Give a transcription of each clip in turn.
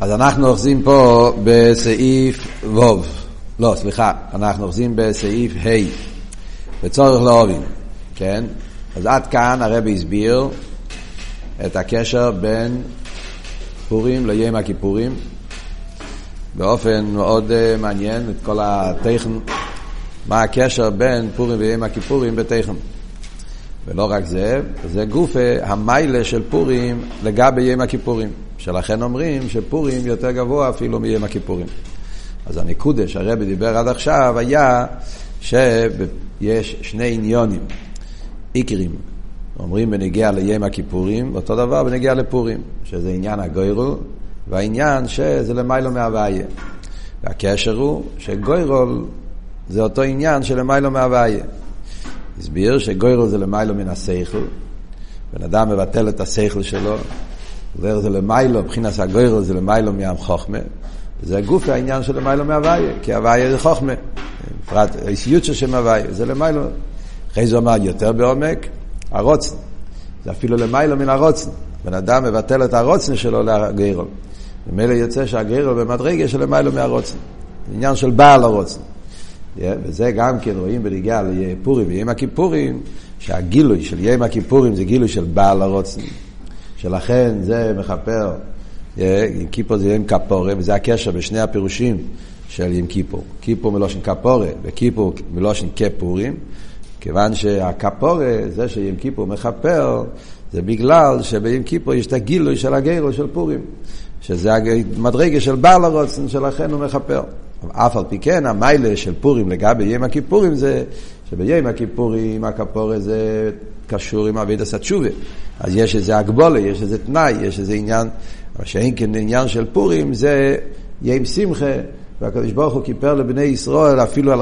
אז אנחנו אוחזים פה בסעיף ו', לא, סליחה, אנחנו אוחזים בסעיף ה', בצורך להובין, כן? אז עד כאן הרבי הסביר את הקשר בין פורים ליום הכיפורים באופן מאוד uh, מעניין, את כל הטכן, מה הקשר בין פורים ויום הכיפורים בטכן. ולא רק זה, זה גופה המיילה של פורים לגבי יום הכיפורים. שלכן אומרים שפורים יותר גבוה אפילו מיום הכיפורים. אז הנקודה שהרבי דיבר עד עכשיו היה שיש שני עניונים, עיקרים, אומרים בנגיע ליום הכיפורים, אותו דבר בנגיע לפורים, שזה עניין הגוירול, והעניין שזה למיילו מהוויה. והקשר הוא שגוירול זה אותו עניין של למיילו מהוויה. הסביר שגוירול זה למיילו מן השכל, בן אדם מבטל את השכל שלו, זה זה למיילו, מבחינת הגוירול זה למיילו מים חוכמה, זה גוף העניין של למיילו מהוויה, כי הוויה זה חוכמה, בפרט האיסיות של שם הוויה, זה למיילו. אחרי זה אומר יותר בעומק, הרוצן, זה אפילו למיילו מן הרוצן, בן אדם מבטל את הרוצן שלו לגוירול. ממילא יוצא שהגוירול במדרגה של למיילו מהרוצן, עניין של בעל הרוצן. Yeah, וזה גם כן רואים בנגיעה לפורים ויום הכיפורים, שהגילוי של יום הכיפורים זה גילוי של בעל הרוצן. שלכן זה מכפר, עם כיפור זה יום כפורה, וזה הקשר בשני הפירושים של יום כיפור. כיפור מלושן כפורה וכיפור מלושן כפורים, כיוון שהכפורה, זה שיום כיפור מכפר, זה בגלל שביום כיפור יש את הגילוי של הגרו של פורים, שזה המדרגה של בעל הרוצן, שלכן הוא מכפר. אף על פי כן, המיילה של פורים לגבי יום הכיפורים זה שביום הכיפורים הכפורה זה קשור עם אבידס התשובה. אז יש איזה הגבולה, יש איזה תנאי, יש איזה עניין, אבל שאין כן עניין של פורים זה ים שמחה, והקדוש ברוך הוא כיפר לבני ישראל אפילו על,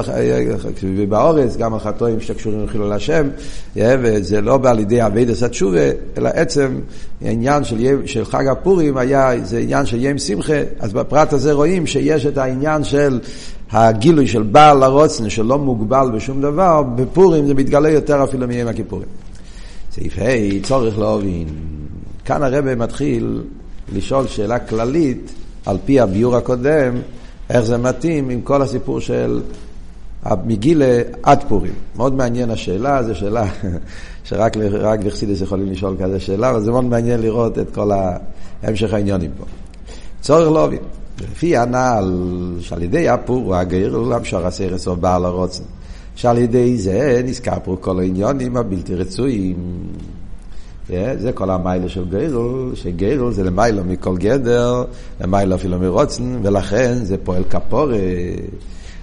באורץ, גם על חטואים שקשורים לחילול השם, וזה לא בא לידי אבידס התשובה, אלא עצם העניין של, של חג הפורים היה, זה עניין של ים שמחה, אז בפרט הזה רואים שיש את העניין של הגילוי של בעל הרוצן שלא מוגבל בשום דבר, בפורים זה מתגלה יותר אפילו מיום הכיפורים. סעיף ה' צורך להבין. כאן הרב מתחיל לשאול שאלה כללית על פי הביור הקודם, איך זה מתאים עם כל הסיפור של מגילה עד פורים. מאוד מעניין השאלה, זו שאלה שרק רק בחסידס יכולים לשאול כזה שאלה, אבל זה מאוד מעניין לראות את כל המשך העניונים פה. צורך להבין. לפי הנ"ל שעל ידי הפור הוא הגר למשור הסרס או בעל הרוצן. שעל ידי זה נזכר פה כל העניונים הבלתי רצויים. זה כל המיילה של גיירל, שגיירל זה למיילה מכל גדר, למיילה אפילו מרוצן, ולכן זה פועל כפורה.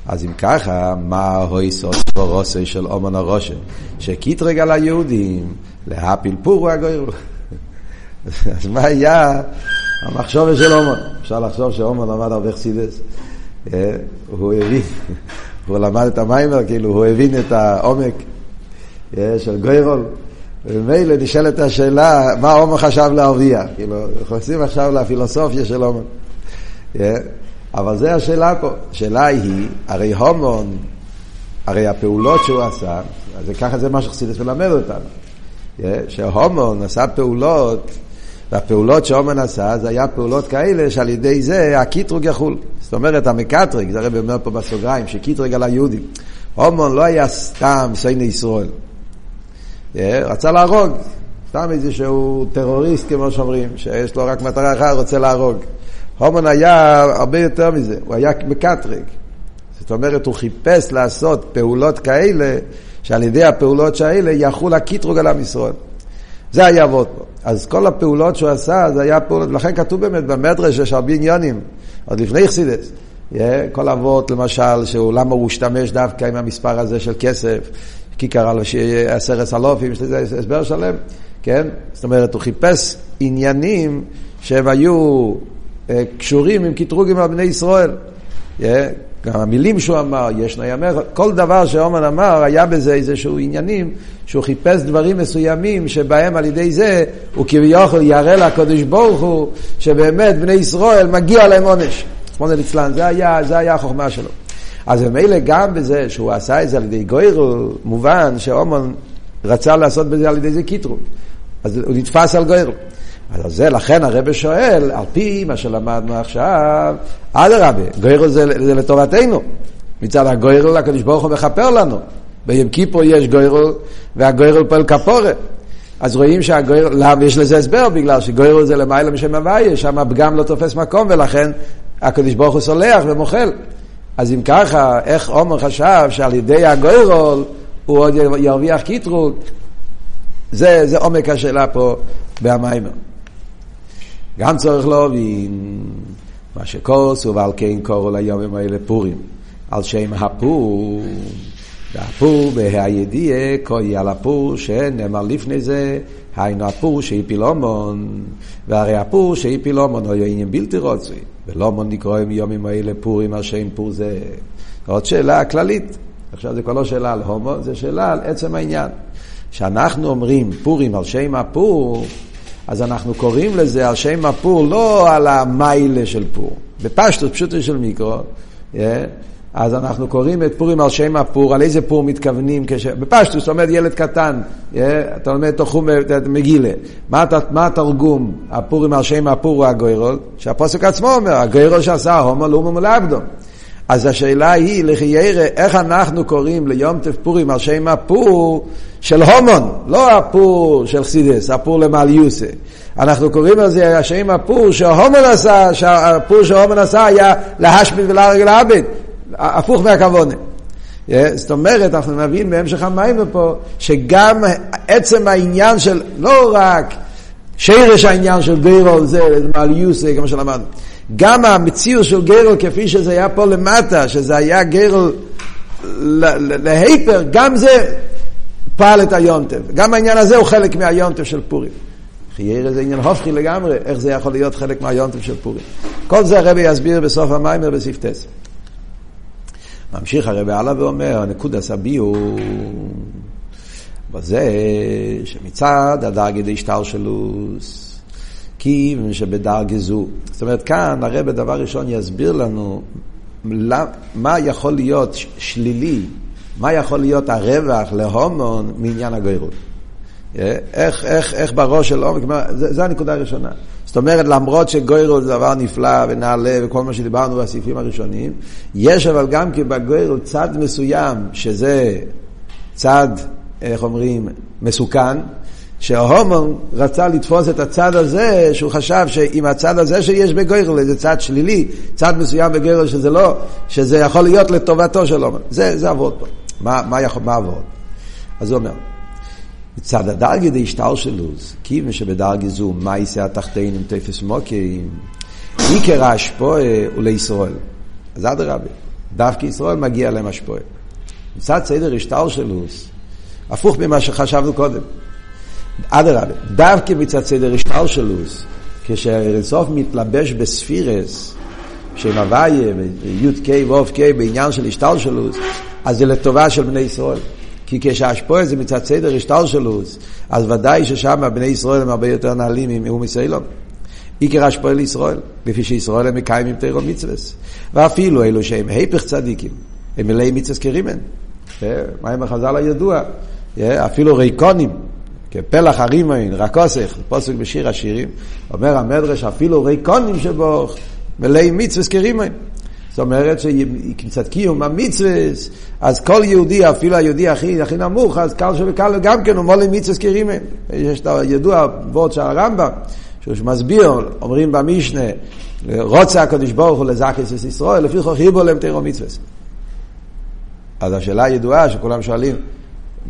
אז אם ככה, מה הויסוס ברוסי של אומן הרושם? שקיטרג על היהודים, להפיל פורו הגוירו. אז מה היה המחשוב של אומן? אפשר לחשוב שאומן למד הרבה חסידס. הוא הבין, הוא למד את המיימר, כאילו הוא הבין את העומק של גוירול. ומילא נשאלת השאלה, מה עומר חשב להרוויח? כאילו, נכנסים עכשיו לפילוסופיה של עומר. אבל זו השאלה פה. השאלה היא, הרי הומון, הרי הפעולות שהוא עשה, אז ככה זה מה שחסידס מלמד אותנו. שהומון עשה פעולות, והפעולות שהומן עשה, זה היה פעולות כאלה שעל ידי זה הקיטרוג יחול. זאת אומרת, המקטרג, זה הרב אומר פה בסוגריים, שקיטרוג על היהודים. הומון לא היה סתם סייני ישראל. רצה להרוג, סתם איזשהו טרוריסט כמו שאומרים, שיש לו רק מטרה אחת, רוצה להרוג. הומון היה הרבה יותר מזה, הוא היה מקטרג. זאת אומרת, הוא חיפש לעשות פעולות כאלה, שעל ידי הפעולות שהאלה יחול הקיטרוג על עם ישראל. זה היה עבוד פה. אז כל הפעולות שהוא עשה, זה היה פעולות, ולכן כתוב באמת במדרש, יש הרבה עניונים, עוד לפני חסידס. כל אבות, למשל, שהוא, למה הוא השתמש דווקא עם המספר הזה של כסף, כיכר על עשרת אלופים, יש לזה הסבר שלם, כן? זאת אומרת, הוא חיפש עניינים שהם היו אה, קשורים עם קטרוגים על בני ישראל. גם המילים שהוא אמר, יש נאמר, כל דבר שאומן אמר, היה בזה איזשהו עניינים, שהוא חיפש דברים מסוימים שבהם על ידי זה הוא כביכול יראה לקדוש ברוך הוא שבאמת בני ישראל מגיע להם עונש. רחמנא ליצלן, זה היה, זה היה החוכמה שלו. אז ממילא גם בזה שהוא עשה את זה על ידי גוירו, מובן שאומן רצה לעשות בזה על ידי זה קיטרוג. אז הוא נתפס על גוירו. אז זה, לכן הרב שואל, על פי מה שלמדנו עכשיו, אדרבה, גוירל זה, זה לטובתנו. מצד הגוירל הקדוש ברוך הוא מכפר לנו. ביום כיפור יש גוירל, והגוירל פועל כפורת. אז רואים שהגוירל, למה יש לזה הסבר? בגלל שגוירל זה למעלה משם הוויה, שם הפגם לא תופס מקום, ולכן הקדוש ברוך הוא סולח ומוחל. אז אם ככה, איך עומר חשב שעל ידי הגוירל הוא עוד ירוויח קיטרוג? זה, זה עומק השאלה פה במיימר. גם צריך להבין מה שכוס ועל כן קוראו ליומים האלה פורים, על שם הפור. והפור בהידיעה קוי על הפור שנאמר לפני זה, היינו הפור שהפיל אומון, והרי הפור שהפיל אומון היה עניין בלתי רוצוי, ולומון נקראים יומים האלה פורים על שם פור זה. עוד שאלה כללית, עכשיו זה כבר לא שאלה על הומו, זה שאלה על עצם העניין. כשאנחנו אומרים פורים על שם הפור, אז אנחנו קוראים לזה על שם הפור לא על המיילה של פור, בפשטות פשוטו של מיקרו, yeah, אז אנחנו קוראים את פורים על שם הפור, על איזה פור מתכוונים, כש... בפשטות, זאת אומרת ילד קטן, yeah, אתה לומד תחום מגילה, מה, מה התרגום, הפורים על שם הפור הוא הגוירול, שהפוסק עצמו אומר, הגוירול שעשה הומו לאומו מולאבדו. אז השאלה היא, לחיירה, איך אנחנו קוראים ליום טף פורים על שם הפור של הומון, לא הפור של חסידס, הפור למעל יוסה. אנחנו קוראים על זה השם הפור שההומן עשה, שהפור שההומן עשה היה להשמיד ולהרג לעבד, הפוך מהכוונה. זאת אומרת, אנחנו נבין בהמשך המים פה, שגם עצם העניין של, לא רק שרש העניין של גרול זה, מעל יוסה, כמו שלמדנו, גם המציאות של גרל כפי שזה היה פה למטה, שזה היה גרל להיפר, גם זה פעל את היונטב. גם העניין הזה הוא חלק מהיונטב של פורים. חייר זה עניין הופכי לגמרי, איך זה יכול להיות חלק מהיונטב של פורים. כל זה הרבי יסביר בסוף המיימר בספטס. ממשיך הרבי הלאה ואומר, הנקודס הביור בזה שמצד הדרגי דשטלשלוס כיוון שבדרגה זו. זאת אומרת, כאן הרב דבר ראשון יסביר לנו מה יכול להיות שלילי, מה יכול להיות הרווח להומון מעניין הגוירות. איך, איך, איך בראש של עומק, זו הנקודה הראשונה. זאת אומרת, למרות שגוירות זה דבר נפלא ונעלה וכל מה שדיברנו בסעיפים הראשונים, יש אבל גם כי בגוירות צד מסוים, שזה צד, איך אומרים, מסוכן, שההומון רצה לתפוס את הצד הזה, שהוא חשב שעם הצד הזה שיש בגוירל, זה צד שלילי, צד מסוים בגוירל שזה לא, שזה יכול להיות לטובתו של הומון. זה, זה עבוד פה. מה, מה יכול, מה עבוד? אז הוא אומר, מצד הדרגי די שטר שלוס, כיוון שבדרגי זו, מה יישא התחתינים תפס מוקים, עיקר ההשפועה הוא לישראל. אז אדרבה, דווקא ישראל מגיע להם השפועה. מצד סדר השטר שלוס, הפוך ממה שחשבנו קודם. אדרבה, דווקא מצד סדר השתלשלוס, כשאינסוף מתלבש בספירס, שם הוויה, י"ק ו"ק בעניין של השתלשלוס, אז זה לטובה של בני ישראל. כי כשהשפועה זה מצד סדר השתלשלוס, אז ודאי ששם בני ישראל הם הרבה יותר נעלים מאום ישראלון. עיקר השפועה לישראל, לפי שישראל הם מקיימים תירו מצווה. ואפילו אלו שהם היפך צדיקים, הם מלאי מצווה כרימן. מה עם החז"ל הידוע? אפילו ריקונים, כפלח הרימון, רקוסך, פוסק בשיר השירים, אומר המדרש אפילו ריקונים שבו מלאי מצווה כרימון. זאת אומרת שקצת קיום המצווה, אז כל יהודי, אפילו היהודי הכי, הכי נמוך, אז קל שבקל גם כן הוא מולי מצווה כרימון. יש את הידוע וורד של הרמב"ם, שהוא מסביר, אומרים במשנה, רוצה הקדוש ברוך הוא לזכס את ישראל, לפי חוק חיבו להם תירו מצווה. אז השאלה הידועה שכולם שואלים,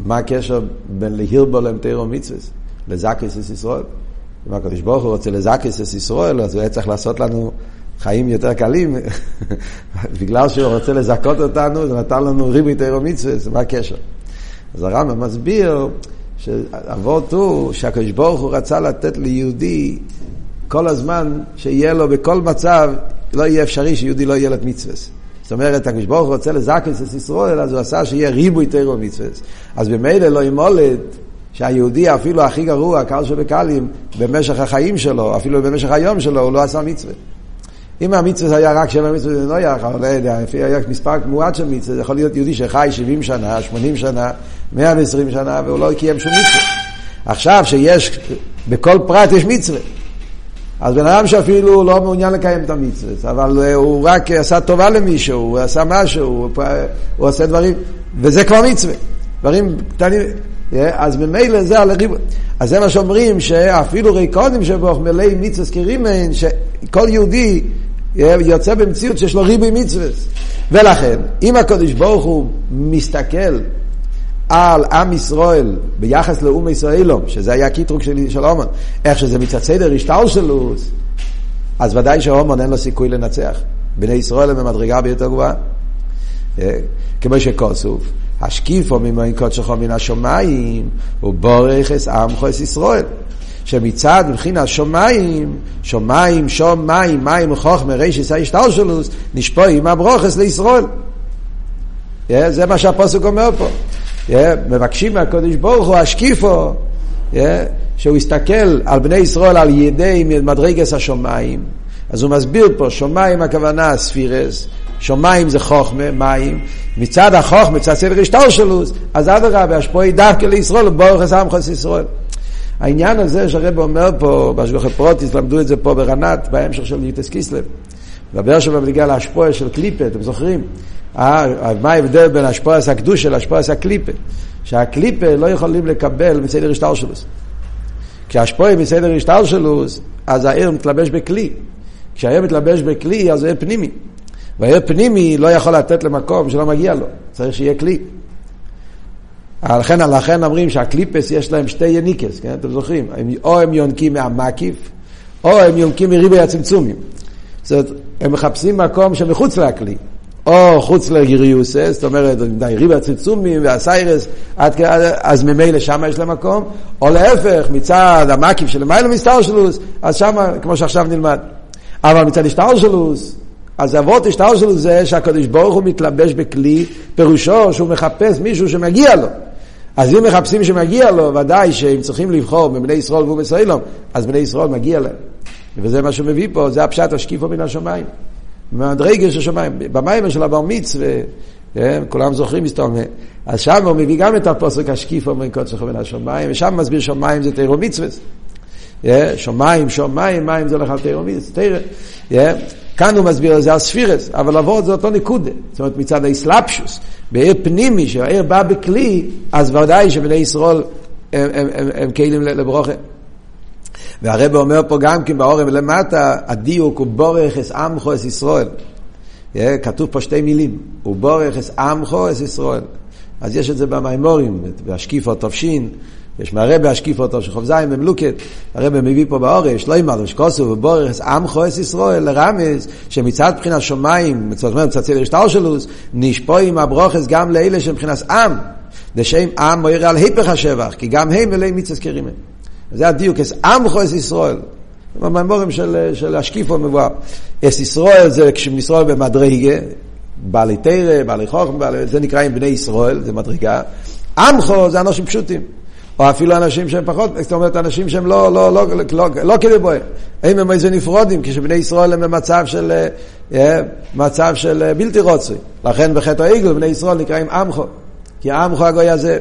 מה הקשר בין להירבו להם תירו מצווה לזקס את ישראל? אם הקדוש ברוך הוא רוצה לזקס את ישראל, אז הוא היה צריך לעשות לנו חיים יותר קלים. בגלל שהוא רוצה לזכות אותנו, זה נתן לנו ריבוי תירו מצווה, מה הקשר? אז הרמב"ם מסביר שאבות הוא שהקדוש ברוך הוא רצה לתת ליהודי כל הזמן שיהיה לו בכל מצב, לא יהיה אפשרי שיהודי לא יהיה לו מצווה. זאת אומרת, הקדוש ברוך רוצה לזקס את ישראל, אז הוא עשה שיהיה ריבוי תירו מצווה. אז במילא לא ימולד שהיהודי אפילו הכי גרוע, קל שבקלים, במשך החיים שלו, אפילו במשך היום שלו, הוא לא עשה מצווה. אם המצווה היה רק שבע מצווה זה לא אבל לא יודע, לפי היה מספר מועט של מצווה, זה יכול להיות יהודי שחי 70 שנה, 80 שנה, 120 שנה, והוא לא קיים שום מצווה. עכשיו שיש, בכל פרט יש מצווה. אז בן אדם שאפילו לא מעוניין לקיים את המצווה, אבל הוא רק עשה טובה למישהו, הוא עשה משהו, הוא, הוא עושה דברים, וזה כבר מצווה, דברים קטנים. אז ממילא זה על הריבוי. אז זה מה שאומרים, שאפילו ריקונים שבו מלאי מצווה סקירימן, שכל יהודי יוצא במציאות שיש לו ריבוי מצווה. ולכן, אם הקדוש ברוך הוא מסתכל על עם ישראל ביחס לאום ישראלום, שזה היה הקיטרוג של, של אומן, איך שזה מצד סדר השטר שלו, אז ודאי שהומון אין לו סיכוי לנצח. בני ישראל הם במדרגה ביותר גבוהה. אה, כמו שכוסוף, השקיפו ממועין קודשך מן השמיים, ובורך אס עמך אס ישראל. שמצד מבחינת שמיים, שמיים, שום מים, וחוכמה, רישיס ההשתלשלוס, נשפועים הברוכס לישראל. Yeah, זה מה שהפוסק אומר פה. מבקשים מהקודש ברוך הוא השקיפו, שהוא יסתכל על בני ישראל על ידי מדרגס השמיים. אז הוא מסביר פה, שמיים הכוונה ספירס, שמיים זה חוכמה, מים, מצד החוכמה, מצד סדר השתלשלוס, אז אדרבה, השפועי דווקא לישראל, ברוך עמך ישראל. העניין הזה שהרב אומר פה, בהשגוחי פרוטיס, למדו את זה פה ברנת, בהמשך של יוטס קיסלב. מדבר שם בנגיע להשפועה של קליפה, אתם זוכרים? אה, מה ההבדל בין השפועס הקדושה להשפועס הקליפה? שהקליפה לא יכולים לקבל מסדר השטלשלוס. כשהשפועה מסדר השטלשלוס, אז העיר מתלבש בכלי. כשהעיר מתלבש בכלי, אז עיר פנימי. והעיר פנימי לא יכול לתת למקום שלא מגיע לו, צריך שיהיה כלי. לכן, לכן אומרים שהקליפס יש להם שתי יניקס, כן? אתם זוכרים? או הם יונקים מהמקיף, או הם יונקים מריבי הצמצומים. זאת אומרת, הם מחפשים מקום שמחוץ לכלי. או חוץ לגיריוסס, זאת אומרת, ריבי הצמצומים והסיירס, אז ממילא שם יש להם מקום, או להפך, מצד המקיף של מיילא מסתרשלוס, אז שם, כמו שעכשיו נלמד. אבל מצד השטרשלוס, אז אבות השטרשלוס זה שהקדוש ברוך הוא מתלבש בכלי, פירושו שהוא מחפש מישהו שמגיע לו. אז אם מחפשים שמגיע לו, ודאי שאם צריכים לבחור מבני ישראל ישראל, אז בני ישראל מגיע להם. וזה מה שהוא מביא פה, זה הפשט השקיפו מן השמיים. מהדרגה של השמיים. במים של הבר מצווה, כן, כולם זוכרים מסתובב. אז שם הוא מביא גם את הפוסק השקיפו מן קודשך מן השמיים, ושם מסביר שמיים זה תירו מצווה. כן, שמיים, שמיים, מים זה הולך על תירו מצווה. כאן הוא מסביר את זה הספירס, אבל לעבור זה אותו נקודה. זאת אומרת, מצד האסלאפשוס, בעיר פנימי, שהעיר בא בכלי, אז ודאי שבני ישראל הם, הם, הם, הם כלים לברוכה. והרב אומר פה גם כן באורם למטה, הדיוק הוא בורך אס עמכו אס ישראל. כתוב פה שתי מילים, הוא בורך אס עמכו אס ישראל. אז יש את זה במימורים, בהשקיפו תופשין, יש מהרבה השקיף אותו שחוב זין במלוקת, הרבה מביא פה באורש, לא אמר, שקוסו ובורס, עם חועס ישראל לרמז, שמצד בחינת שמיים, זאת אומרת, מצד סדר שטר שלוס, נשפועים הברוכס גם לאלה שמבחינת עם, לשם עם מויר על היפך השבח, כי גם הם מלאי מיצס קרימן. זה הדיוק, אס עם חועס ישראל. במאמורים של, של השקיפו מבואר. אס ישראל זה כשמישראל במדרגה, בעלי תרא, בעלי חוכם, זה נקראים בני ישראל, זה מדרגה. עמכו זה אנשים פשוטים. או אפילו אנשים שהם פחות, זאת אומרת, אנשים שהם לא, לא, לא, לא, לא, לא כדי בוהם. הם הם איזה נפרודים, כשבני ישראל הם במצב של, אה, מצב של אה, בלתי רוצי. לכן בחטא העגל בני ישראל נקראים עמכו, כי עמכו הגוי הזה.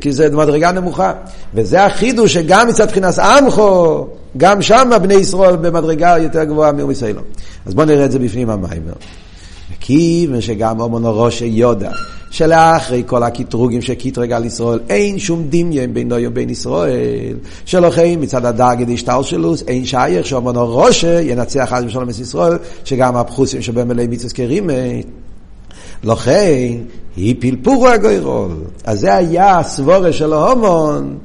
כי זה מדרגה נמוכה. וזה החידוש שגם מצד מבחינת עמכו, גם שם בני ישראל במדרגה יותר גבוהה מישראל. אז בואו נראה את זה בפנים המיימר. כיוון שגם אומנו ראש יודע שלאחרי כל הקטרוגים שקטרג על ישראל אין שום דמיין בינו ובין ישראל שלכן מצד הדאגד השטלשלוס אין שייך שאומנו ראש ינצח עד משלום את ישראל שגם הפחוסים שבהם אלי מיצס כרימי לכן היא פלפורו הגוירול אז זה היה הסבורה של ההומון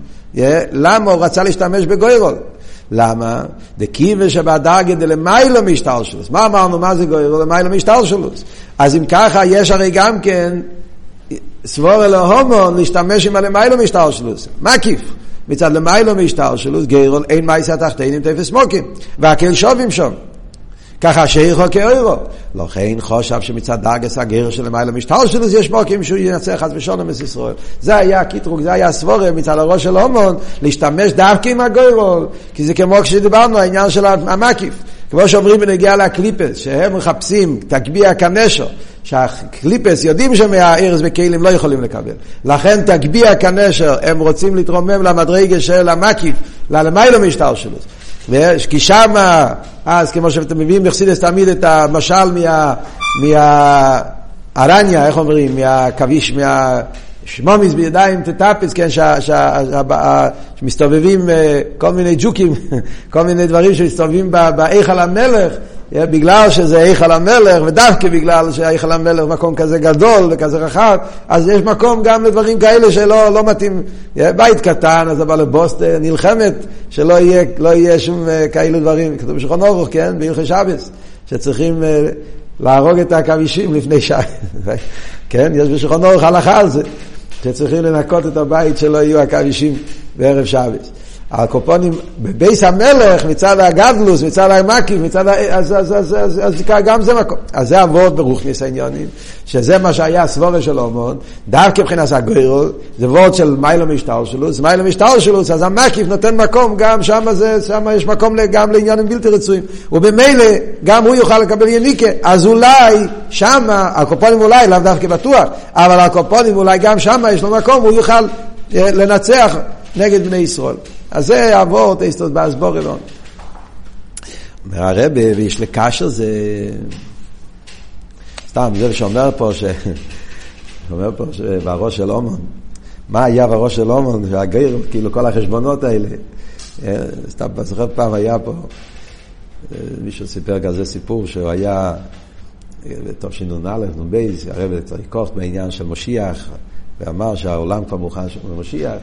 למה הוא רצה להשתמש בגוירול למה? דקיבה שבדרגה דלמיילו משטלשלוס. מה אמרנו? מה זה גוירו? למיילו משטלשלוס. אז אם ככה, יש הרי גם כן סבור אלו הומו להשתמש עם הלמיילו משטלשלוס. מקיף. מצד למיילו משטלשלוס, גיירול אין מייסה תחתינים תפס מוקים. והקל שובים שם. ככה שייכו כאוירו. לכן חושב שמצד דרגס הגר של למעלה משטר שלו יש מוקים שהוא ינצח חס ושלום את ישראל. זה היה הקיטרוג, זה היה הסבורה מצד הראש של הומון, להשתמש דווקא עם הגוירול, כי זה כמו כשדיברנו, העניין של המקיף. כמו שאומרים בנגיעה לקליפס, שהם מחפשים תגביה כנשו, שהקליפס יודעים שמהארז וכלים לא יכולים לקבל. לכן תגביה כנשר, הם רוצים להתרומם למדרגה של המקיף, ללמיילו משטר שלו. כי שמה, אז כמו שאתם מביאים בחסידס תמיד את המשל מה... מה ארניה, איך אומרים, מהכביש, מה... שמומיס בידיים תטפס, כן, שמסתובבים אה, כל מיני ג'וקים, כל מיני דברים שמסתובבים בהיכל המלך, בגלל שזה היכל המלך, ודווקא בגלל שהיכל המלך מקום כזה גדול וכזה רחב, אז יש מקום גם לדברים כאלה שלא לא מתאים. אה, בית קטן, אז הבא לבוסטר נלחמת, שלא יהיה, לא יהיה שום כאלו דברים. כתוב בשולחן אורוך, כן, בהלכי שבס, שצריכים להרוג את העכבישים לפני שעה. כן, יש בשולחן אורוך הלכה על זה. שצריכים לנקות את הבית שלא יהיו עכבישים בערב שבס. הקופונים בבייס המלך מצד הגדלוס, מצד המקיף, מצד ה... אז, אז, אז, אז, אז, אז גם זה מקום. אז זה אבות ברוכניס העניונים, שזה מה שהיה הסבורה של אומון, דווקא מבחינת הגוירו, זה וורד של מיילו משטר שלו, זה מיילו משטר שלו, אז המקיף נותן מקום, גם שם זה, שם יש מקום גם לעניינים בלתי רצויים. וממילא, גם הוא יוכל לקבל יניקה, אז אולי שם, הקופונים אולי, לאו דווקא בטוח, אבל הקופונים אולי גם שם יש לו מקום, הוא יוכל אה, לנצח נגד בני ישראל. אז זה יעבור טייסטוס באסבורלון. אומר הרב, ויש לקשר זה... סתם, זה שאומר פה ש... אומר פה שבראש של אומון, מה היה בראש של אומון, והגיר, כאילו כל החשבונות האלה. אה, סתם, זוכר פעם היה פה, אה, מישהו סיפר כזה סיפור שהוא היה בתור שנ"א, נ"ב, הרב צריך כוח בעניין של משיח, ואמר שהעולם כבר מוכן למשיח.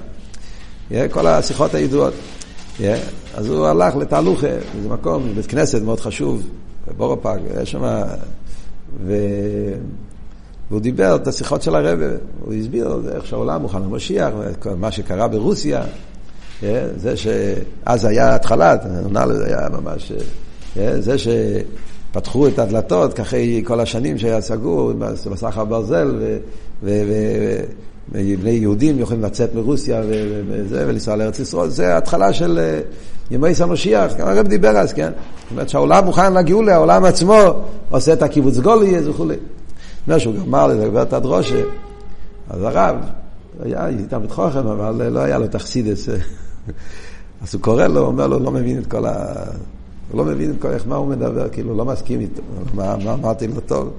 כל השיחות הידועות. אז הוא הלך לתהלוכה, איזה מקום, בית כנסת מאוד חשוב, בבורופאג, יש שם... ו... והוא דיבר את השיחות של הרב, הוא הסביר איך שהעולם מוכן למשיח, מה שקרה ברוסיה, זה שאז היה התחלה, זה היה ממש, זה שפתחו את הדלתות, אחרי כל השנים שהיה סגור, בסחר ברזל, ו... ו... ו... בני יהודים יכולים לצאת מרוסיה וזה, ולנסוע לארץ ישראל, זה ההתחלה של אה, ימי סמשיח, גם הרב דיבר אז, כן? זאת אומרת שהעולם מוכן לגאולה, העולם עצמו עושה את הקיבוץ גולי וכולי. אומר שהוא גמר לדבר את הדרושה, אז הרב היה איתם את חוכם, אבל לא היה לו חסידות. אז הוא קורא לו, אומר לו, לא מבין את כל ה... הוא לא מבין את כל איך מה הוא מדבר, כאילו, לא מסכים איתו. מה אמרתי לו טוב?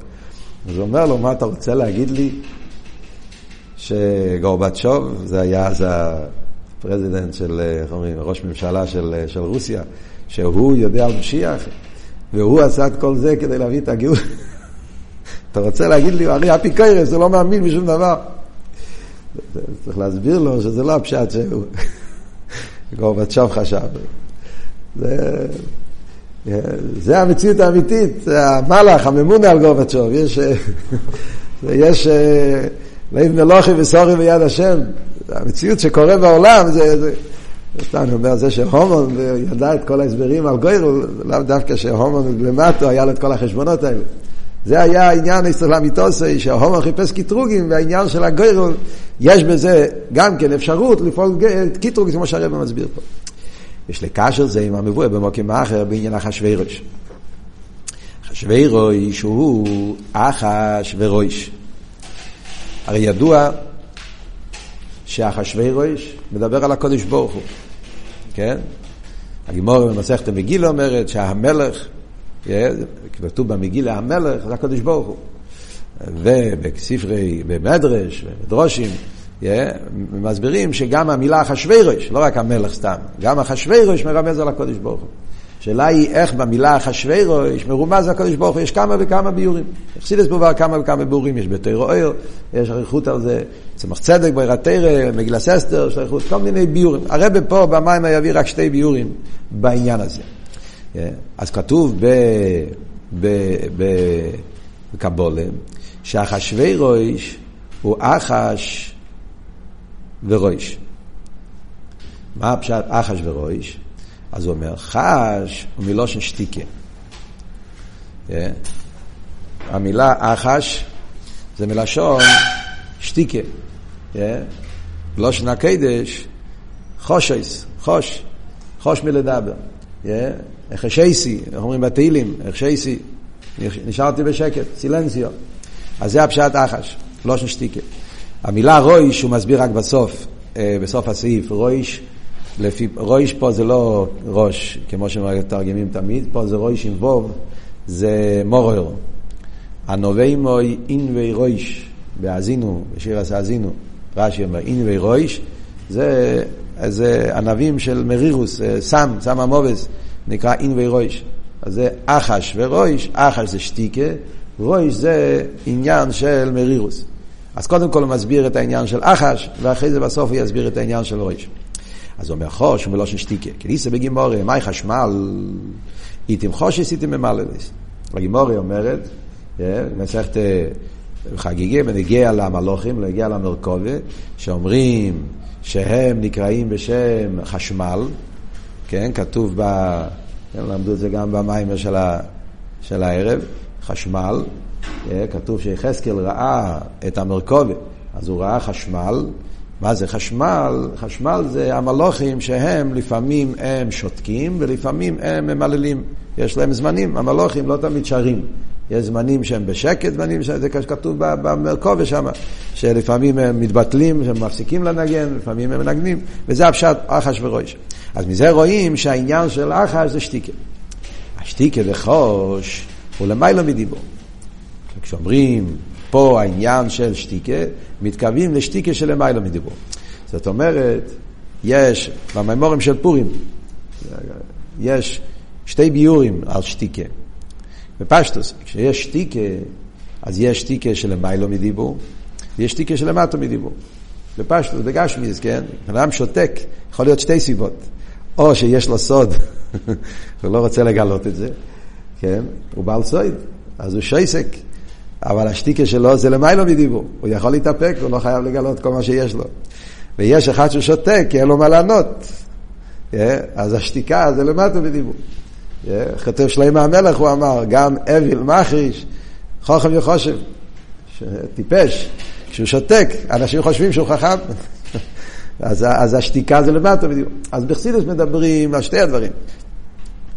אז הוא אומר לו, מה אתה רוצה להגיד לי? שגורבצ'וב, זה היה אז ה president של, איך אומרים, ראש ממשלה של, של רוסיה, שהוא יודע על משיח, והוא עשה את כל זה כדי להביא את הגאולה. אתה רוצה להגיד לי, הרי אפיקיירס, הוא לא מאמין בשום דבר. צריך להסביר לו שזה לא הפשט שהוא, גורבצ'וב חשב. זה, זה המציאות האמיתית, המלאך, הממונה על גורבצ'וב. יש, יש יבנה לוחי וסורי ביד השם. המציאות שקורה בעולם זה... סתם, אני אומר, זה שהומון ידע את כל ההסברים על גוירו, לאו דווקא שהומון למטו היה לו את כל החשבונות האלה. זה היה העניין האסלאמיתוסי, שההומון חיפש קיטרוגים, והעניין של הגוירו, יש בזה גם כן אפשרות לפעול קיטרוג, כמו שהרבא מסביר פה. יש לקשר זה עם המבואה במוקים האחר בעניין אחשוורוש. אחשוורוש הוא אחשוורוש. הרי ידוע שהאחשוורוש מדבר על הקודש ברוך הוא, כן? הגימור במסכת המגילה אומרת שהמלך, כתוב במגילה המלך זה הקודש ברוך הוא. ובספרי, במדרש, במדרושים, מסבירים שגם המילה אחשוורוש, לא רק המלך סתם, גם אחשוורוש מרמז על הקודש ברוך הוא. השאלה היא איך במילה אחשוורו, יש מרומז הקדוש ברוך הוא, יש כמה וכמה ביורים. אכסידס בובר כמה וכמה ביורים, יש בתירו אויר, יש אריכות על זה, צמח צדק, בעירת תרא, מגילס אסתר, יש אריכות, כל מיני ביורים. הרב פה במים יביא רק שתי ביורים בעניין הזה. אז כתוב בקבולה, שאחשוורוש הוא אחש ורויש. מה הפשט אחש ורויש? אז הוא אומר, חש הוא מלושן שתיקה. Yeah. המילה אחש זה מלשון שתיקה. Yeah. לושן הקדש, חושייס, חוש, חוש מלדבר. Yeah. החשייסי, איך אומרים בתהילים, החשייסי, נשארתי בשקט, סילנסיו. אז זה הפשט אחש, לושן שתיקה. המילה רויש הוא מסביר רק בסוף, בסוף הסעיף, רויש לפי, רויש פה זה לא ראש, כמו שמתרגמים תמיד, פה זה רויש עם ווב, זה מורר. הנובי מוי אינווי רויש, באזינו, בשיר האזינו, רש"י אומר אינווי רויש, זה, זה ענבים של מרירוס, סם, סם המובס, נקרא אינווי רויש. אז זה אחש ורויש, אחש זה שטיקה, רויש זה עניין של מרירוס. אז קודם כל הוא מסביר את העניין של אחש, ואחרי זה בסוף הוא יסביר את העניין של רויש. אז הוא אומר חוש הוא מלושן שטיקה. כניסה בגימורי, מאי חשמל, איתם חושס איתם ממללס. הגימורי אומרת, אה, מסכת אה, חגיגי, ונגיע למלוכים, נגיע למרכובה, שאומרים שהם נקראים בשם חשמל, כן, כתוב ב... כן, למדו את זה גם במיימר של, ה, של הערב, חשמל, אה, כתוב שיחזקאל ראה את המרכובה, אז הוא ראה חשמל, מה זה חשמל? חשמל זה המלוכים שהם לפעמים הם שותקים ולפעמים הם ממללים. יש להם זמנים, המלוכים לא תמיד שרים. יש זמנים שהם בשקט, זמנים שזה כתוב במרכובה שם, שלפעמים הם מתבטלים, שהם מפסיקים לנגן, לפעמים הם מנגנים, וזה הפשט אחש ורויש. אז מזה רואים שהעניין של אחש זה שטיקה. השטיקה וחוש הוא למיילא מדיבור. כשאומרים פה העניין של שטיקה, מתכוונים לשטיקה של למיילא מדיבור. זאת אומרת, יש במימורים של פורים, יש שתי ביורים על שטיקה. בפשטוס, כשיש שטיקה, אז יש שטיקה של למיילו מדיבור, ויש שטיקה של למטו מדיבור. בפשטוס, בגשמיס, כן? בן אדם שותק, יכול להיות שתי סיבות. או שיש לו סוד, הוא לא רוצה לגלות את זה, כן? הוא בעל סויד, אז הוא שויסק. אבל השטיקה שלו זה למיילו מדיבור. הוא יכול להתאפק, הוא לא חייב לגלות כל מה שיש לו. ויש אחד ששותק, כי אין לו מה לענות. כן? אז השתיקה זה למטה מדיבור. כותב שלמה המלך, הוא אמר, גם אביל מחריש, חוכם וחושב, טיפש, כשהוא שותק, אנשים חושבים שהוא חכם. אז, אז השתיקה זה למטה בדיוק. אז בחסידס מדברים על שתי הדברים.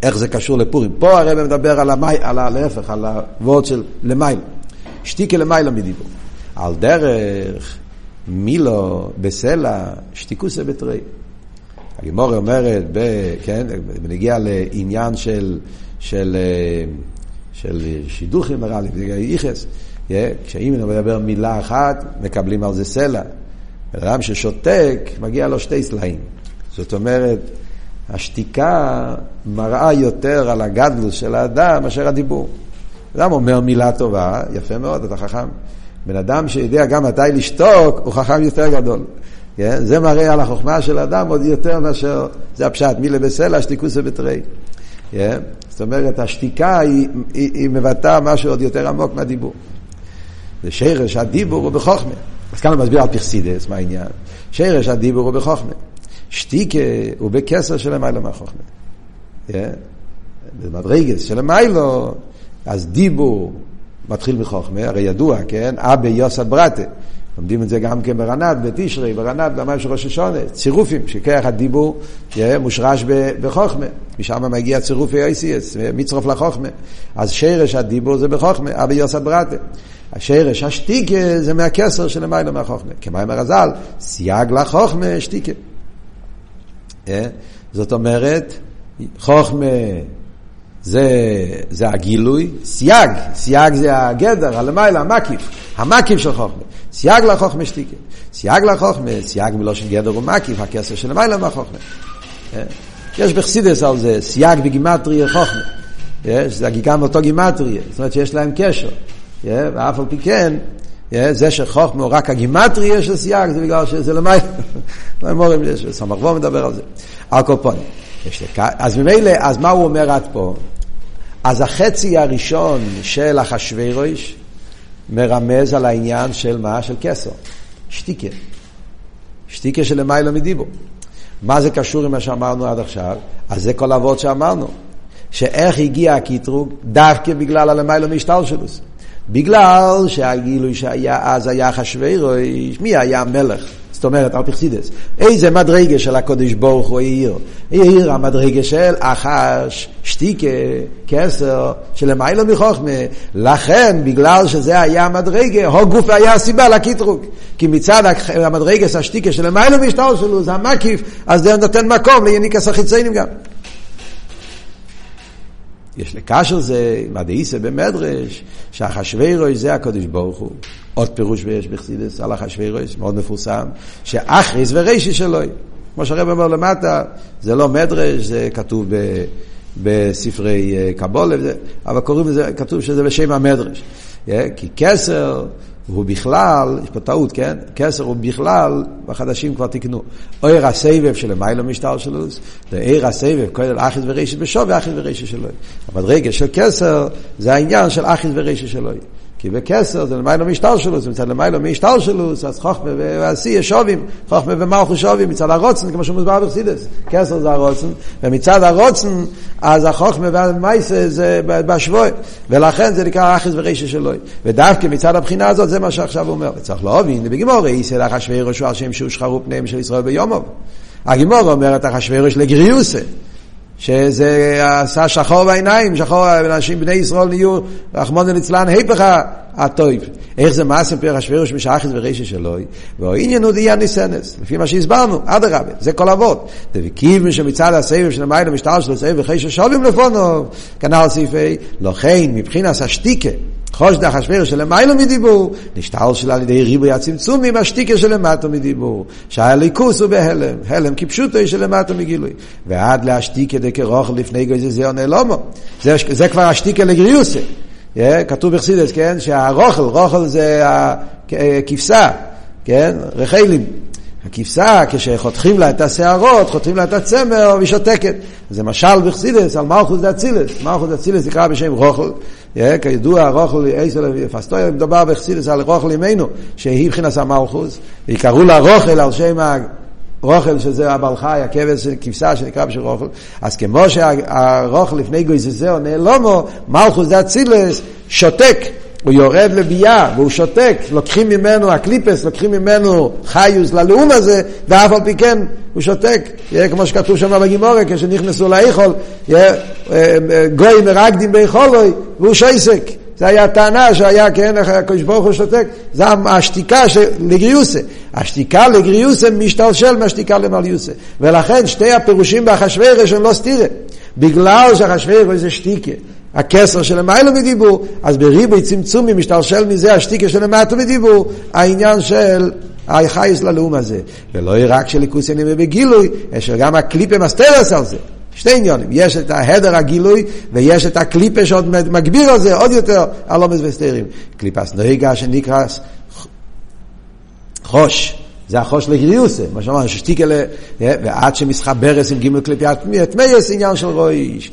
איך זה קשור לפורים. פה הרב מדבר על, המי, על להפך, על הוורד של למייל. שתיקה למיילה מדיבור. על דרך מילו בסלע שתיקוסה בתרי. הגימורה אומרת, ב, כן, בנגיע לעניין של, של, של שידוכים, נראה לי, איכס, כשאם מדבר מילה אחת, מקבלים על זה סלע. בן אדם ששותק, מגיע לו שתי סלעים. זאת אומרת, השתיקה מראה יותר על הגדלוס של האדם מאשר הדיבור. אדם אומר מילה טובה, יפה מאוד, אתה חכם. בן אדם שיודע גם מתי לשתוק, הוא חכם יותר גדול. כן? זה מראה על החוכמה של האדם עוד יותר מאשר, זה הפשט, מילה בסלע, שתיקוסה בתרי. Yeah, כן? זאת אומרת, השתיקה היא, היא, היא מבטאה משהו עוד יותר עמוק מהדיבור. זה שרש הדיבור הוא בחוכמה. אז כאן הוא מסביר על פרסידס, מה העניין? שרש הדיבור הוא בחוכמה. שתיקה הוא בקסר של המיילו מהחוכמה. כן? במדרגס של המיילו, אז דיבור מתחיל מחוכמה, הרי ידוע, כן? אבא יוסד ברטה. לומדים את זה גם כן ברנת, בתשרי, ברנת, במים של ראש השונה, צירופים, שכח הדיבור מושרש בחוכמה, משם מגיע צירופי אייסיאס, מצרוף לחוכמה. אז שרש הדיבור זה בחוכמה, אבא יוסד ברטה. השרש השתיקה זה מהכסר של המילה מהחוכמה. כמים הרז"ל, סייג לחוכמה שתיקה. זאת אומרת, חוכמה זה, זה הגילוי, סייג, סייג זה הגדר, הלמעלה, המקיף, המקיף של חוכמה. סייג לחוכמה שתיקה. סייג לחוכמה, סייג מלשון גדר ומקיף, הכתר שלמעלה מהחוכמה. אה? יש בחסידות על זה, סייג בגימטריה חוכמה. יש, זה גם אותו גימטריה, זאת אומרת שיש להם קשר. אה? ואף על פי כן, אה? זה שחוכמה רק הגימטריה של סייג, זה בגלל שזה למעלה. מורים יש, סמ"ך מדבר על זה. פנים. אז ממילא, אז מה הוא אומר עד פה? אז החצי הראשון של אחשוורוש מרמז על העניין של מה? של כסר. שתיקה. שתיקה של למיילו מדיבו. מה זה קשור עם מה שאמרנו עד עכשיו? אז זה כל אבות שאמרנו. שאיך הגיע הקטרוג? דווקא בגלל הלמיילו משתלשלוס. בגלל שהגילוי שהיה אז היה אחשוורוש, מי היה המלך? זאת אומרת, על פרסידס. איזה מדרגה של הקודש ברוך הוא העיר? העיר המדרגה של אחש, שטיקה, כסר, שלמיילא מחוכמה. לכן, בגלל שזה היה המדרגה, הו גוף היה הסיבה לקיטרוג. כי מצד המדרגה של השטיקה שלמיילא משטר שלו, זה המקיף, אז זה נותן מקום ליניקס החיציינים גם. יש לקשר זה, מה דאיסה במדרש, שהחשווירוש זה הקודש ברוך הוא. עוד פירוש ויש בחסידס על החשווירוש, מאוד מפורסם, שאחריס ורישי שלו. כמו שהרב אומר למטה, זה לא מדרש, זה כתוב ב, בספרי אה, קבולה, אבל קוראים לזה, כתוב שזה בשם המדרש. אה, כי כסר הוא בכלל, יש פה טעות, כן? כסר הוא בכלל, בחדשים כבר תיקנו. עיר הסבב של המיילו משטר שלו, עיר הסבב, כולל אחיס ורישת בשווה אחיס ורישת שלו. אבל רגע של כסר, זה העניין של אחיס ורישת שלו. כי בכסר זה למיילו משטר שלו, זה מצד למיילו משטר שלו, אז חוכמה ועשייה שווים, חוכמה ומלכו שווים מצד הרוצן, כמו שמוסבר בחסידס. כסר זה הרוצן, ומצד הרוצן, אז החוכמה והמייסה זה בשבוי, ולכן זה נקרא אחס ורישה שלו. ודווקא מצד הבחינה הזאת, זה מה שעכשיו הוא אומר. צריך להבין, בגימור, איסא לך השווי על שם שהושחרו פניהם של ישראל ביומוב. הגימור אומרת אחשוורוש לגריוסה. שזה עשה שחור בעיניים, שחור, אנשים בני ישראל נהיו, רחמון ליצלן, היפך הטויב. איך זה מעשה פר השווירוש משחס ורישא שלוי? והעניין הוא דיה ניסנס, לפי מה שהסברנו, אדרבה, זה כל אבות. דבקיב משמצד הסבב של המים המשטר שלו, סבב וחשע שולים לפונו, כנ"ל סעיפי, לכן מבחינת השתיקה, חוש דח השפר שלמיילו מדיבור, נשתל שלה על ידי ריבוי הצמצום עם השתיקה שלמטה מדיבור, שהליכוס הוא בהלם, הלם כפשוטו שלמטה מגילוי, ועד להשתיקה דקרוך לפני גוי זה עונה לומו, זה, זה כבר השתיקה לגריוסה, yeah, כתוב בחסידס, כן, שהרוכל, רוכל זה הכבשה, כן, רחלים, הכבשה, כשחותכים לה את השערות, חותכים לה את הצמר, והיא שותקת. זה משל בחסידס על מלכוס דאצילס. מלכוס דאצילס נקרא בשם רוכל. כידוע, רוכל אייסל פסטויה, מדובר בחסידס על רוכל אימנו, שהיא מבחינת המלכוס, ויקראו לה רוכל על שם רוכל, שזה הבעל חי, הכבש, כבשה שנקרא בשם רוכל. אז כמו שהרוכל לפני גויזזהו נעלומו, מלכוס דאצילס שותק. הוא יורד לביאה והוא שותק, לוקחים ממנו, הקליפס, לוקחים ממנו חיוס ללאום הזה, ואף על פי כן הוא שותק. יהיה כמו שכתוב שם בגימורה, כשנכנסו לאיכול, אה, אה, גוי מרקדים באיכולוי, והוא שייסק. זה היה הטענה שהיה, כן, הקדוש ברוך הוא שותק, זה השתיקה לגריוסה. השתיקה לגריוסה משתלשל מהשתיקה למליוסה. ולכן שתי הפירושים באחשוורוש הם לא סתירה. בגלל שאחשוורוש זה שתיקה. הכסר של המיילו מדיבור, אז בריבוי צמצומי משתלשל מזה השתיקה של המטו מדיבור, העניין של החייס ללאום הזה. ולא רק של ליכוס עניינים בגילוי, יש גם הקליפה מסתרס על זה. שתי עניונים, יש את ההדר הגילוי ויש את הקליפה שעוד מגביר על זה עוד יותר על עומס וסתרים. קליפס נויגה שנקרא חוש, זה החוש לגריוסה, מה שאמרנו, ששתיקה ל... ועד שמסחברס עם גימל כלפי הטמייס עניין של רויש,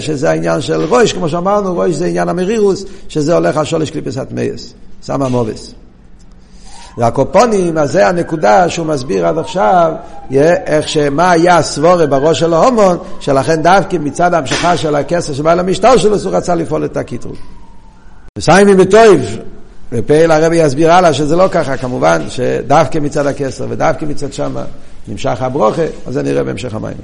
שזה העניין של רויש, כמו שאמרנו, רויש זה עניין המרירוס, שזה הולך על שולש קליפס הטמייס, סמא מובס. והקופונים, אז זה הנקודה שהוא מסביר עד עכשיו, איך שמה היה הסבורה בראש של ההומון, שלכן דווקא מצד ההמשכה של הכסר שבא למשטר שלו, הוא רצה לפעול את הקיטרוג. וסיימים בטויב, ופעיל הרבי יסביר הלאה שזה לא ככה, כמובן שדווקא מצד הכסר ודווקא מצד שמה נמשך הברוכה, אז זה נראה בהמשך המים.